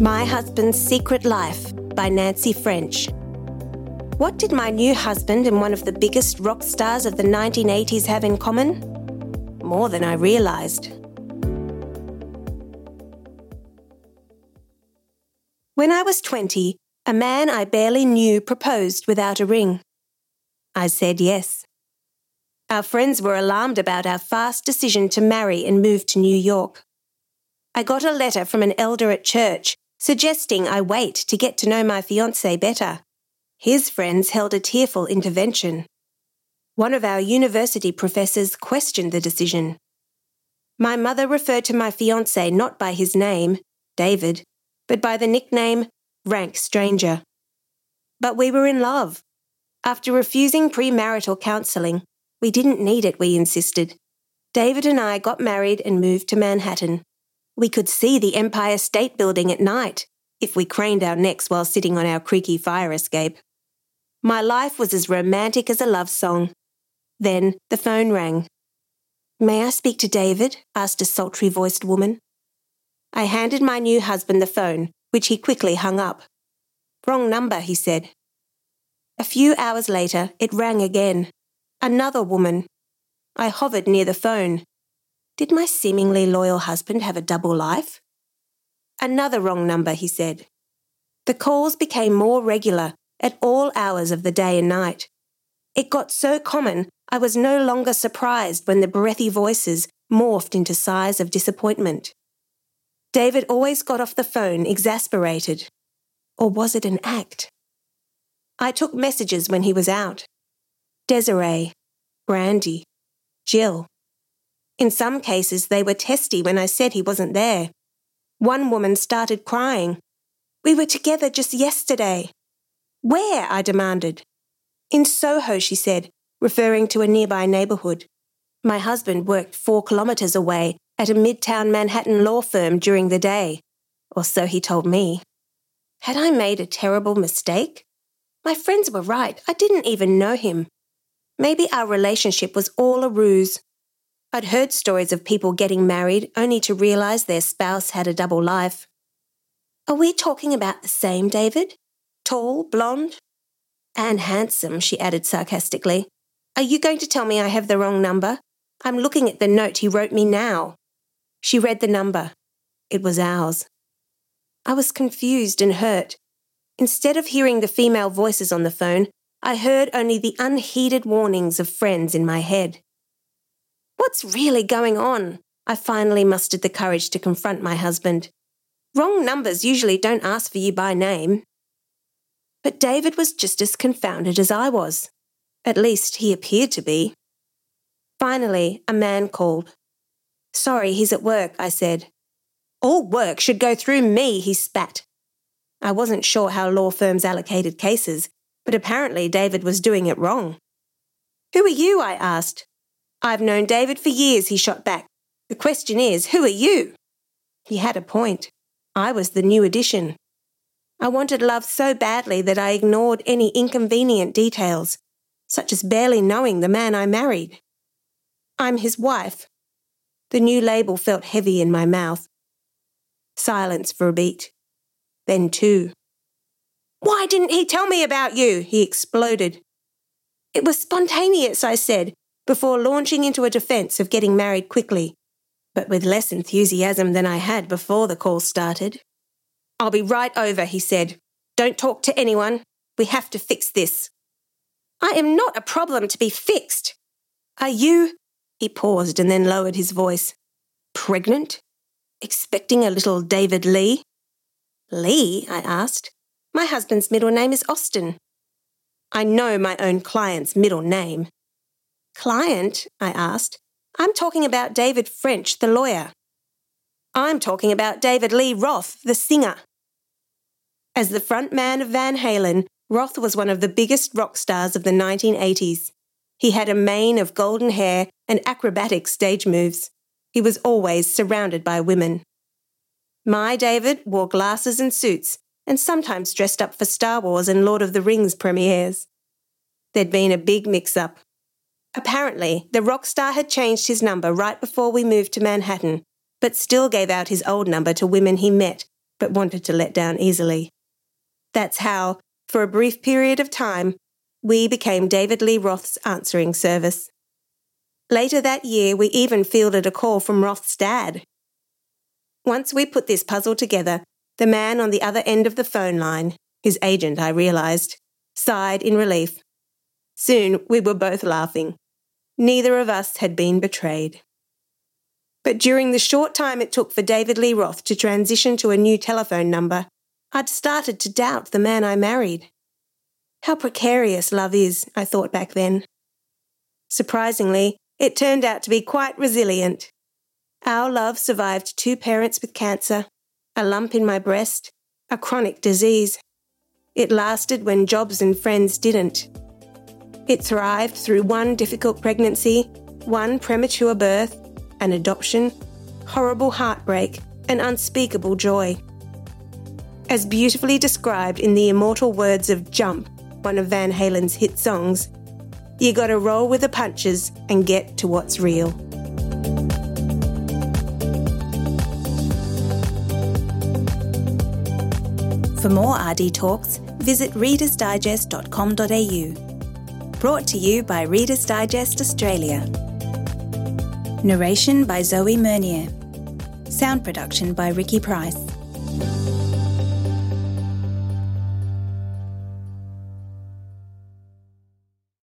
My Husband's Secret Life by Nancy French. What did my new husband and one of the biggest rock stars of the 1980s have in common? More than I realised. When I was 20, a man I barely knew proposed without a ring. I said yes. Our friends were alarmed about our fast decision to marry and move to New York. I got a letter from an elder at church suggesting I wait to get to know my fiance better. His friends held a tearful intervention. One of our university professors questioned the decision. My mother referred to my fiance not by his name, David, but by the nickname Rank Stranger. But we were in love. After refusing premarital counselling, we didn't need it, we insisted. David and I got married and moved to Manhattan. We could see the Empire State Building at night if we craned our necks while sitting on our creaky fire escape. My life was as romantic as a love song. Then the phone rang. May I speak to David? asked a sultry voiced woman. I handed my new husband the phone, which he quickly hung up. Wrong number, he said. A few hours later, it rang again. Another woman. I hovered near the phone. Did my seemingly loyal husband have a double life? Another wrong number, he said. The calls became more regular at all hours of the day and night. It got so common I was no longer surprised when the breathy voices morphed into sighs of disappointment. David always got off the phone exasperated. Or was it an act? I took messages when he was out. Desiree, Brandy, Jill. In some cases, they were testy when I said he wasn't there. One woman started crying. We were together just yesterday. Where? I demanded. In Soho, she said, referring to a nearby neighbourhood. My husband worked four kilometres away at a midtown Manhattan law firm during the day, or so he told me. Had I made a terrible mistake? My friends were right. I didn't even know him. Maybe our relationship was all a ruse. I'd heard stories of people getting married only to realise their spouse had a double life. Are we talking about the same David? Tall, blonde? And handsome, she added sarcastically. Are you going to tell me I have the wrong number? I'm looking at the note he wrote me now. She read the number. It was ours. I was confused and hurt. Instead of hearing the female voices on the phone, I heard only the unheeded warnings of friends in my head. What's really going on? I finally mustered the courage to confront my husband. Wrong numbers usually don't ask for you by name. But David was just as confounded as I was. At least he appeared to be. Finally, a man called. Sorry, he's at work, I said. All work should go through me, he spat. I wasn't sure how law firms allocated cases, but apparently David was doing it wrong. Who are you? I asked. I've known David for years, he shot back. The question is, who are you? He had a point. I was the new addition. I wanted love so badly that I ignored any inconvenient details, such as barely knowing the man I married. I'm his wife. The new label felt heavy in my mouth. Silence for a beat. Then two. Why didn't he tell me about you? He exploded. It was spontaneous, I said, before launching into a defence of getting married quickly, but with less enthusiasm than I had before the call started. I'll be right over, he said. Don't talk to anyone. We have to fix this. I am not a problem to be fixed. Are you? He paused and then lowered his voice. Pregnant? Expecting a little David Lee? Lee? I asked. My husband's middle name is Austin. I know my own client's middle name. Client? I asked. I'm talking about David French, the lawyer. I'm talking about David Lee Roth, the singer. As the front man of Van Halen, Roth was one of the biggest rock stars of the 1980s. He had a mane of golden hair and acrobatic stage moves. He was always surrounded by women. My David wore glasses and suits, and sometimes dressed up for Star Wars and Lord of the Rings premieres. There'd been a big mix up. Apparently, the rock star had changed his number right before we moved to Manhattan, but still gave out his old number to women he met but wanted to let down easily. That's how, for a brief period of time, we became David Lee Roth's answering service. Later that year, we even fielded a call from Roth's dad. Once we put this puzzle together, the man on the other end of the phone line, his agent, I realised, sighed in relief. Soon we were both laughing. Neither of us had been betrayed. But during the short time it took for David Lee Roth to transition to a new telephone number, I'd started to doubt the man I married. How precarious love is, I thought back then. Surprisingly, it turned out to be quite resilient. Our love survived two parents with cancer, a lump in my breast, a chronic disease. It lasted when jobs and friends didn't. It thrived through one difficult pregnancy, one premature birth, an adoption, horrible heartbreak, and unspeakable joy. As beautifully described in the immortal words of Jump, one of Van Halen's hit songs, you gotta roll with the punches and get to what's real. For more RD Talks, visit readersdigest.com.au. Brought to you by Reader's Digest Australia. Narration by Zoe Meunier. Sound production by Ricky Price.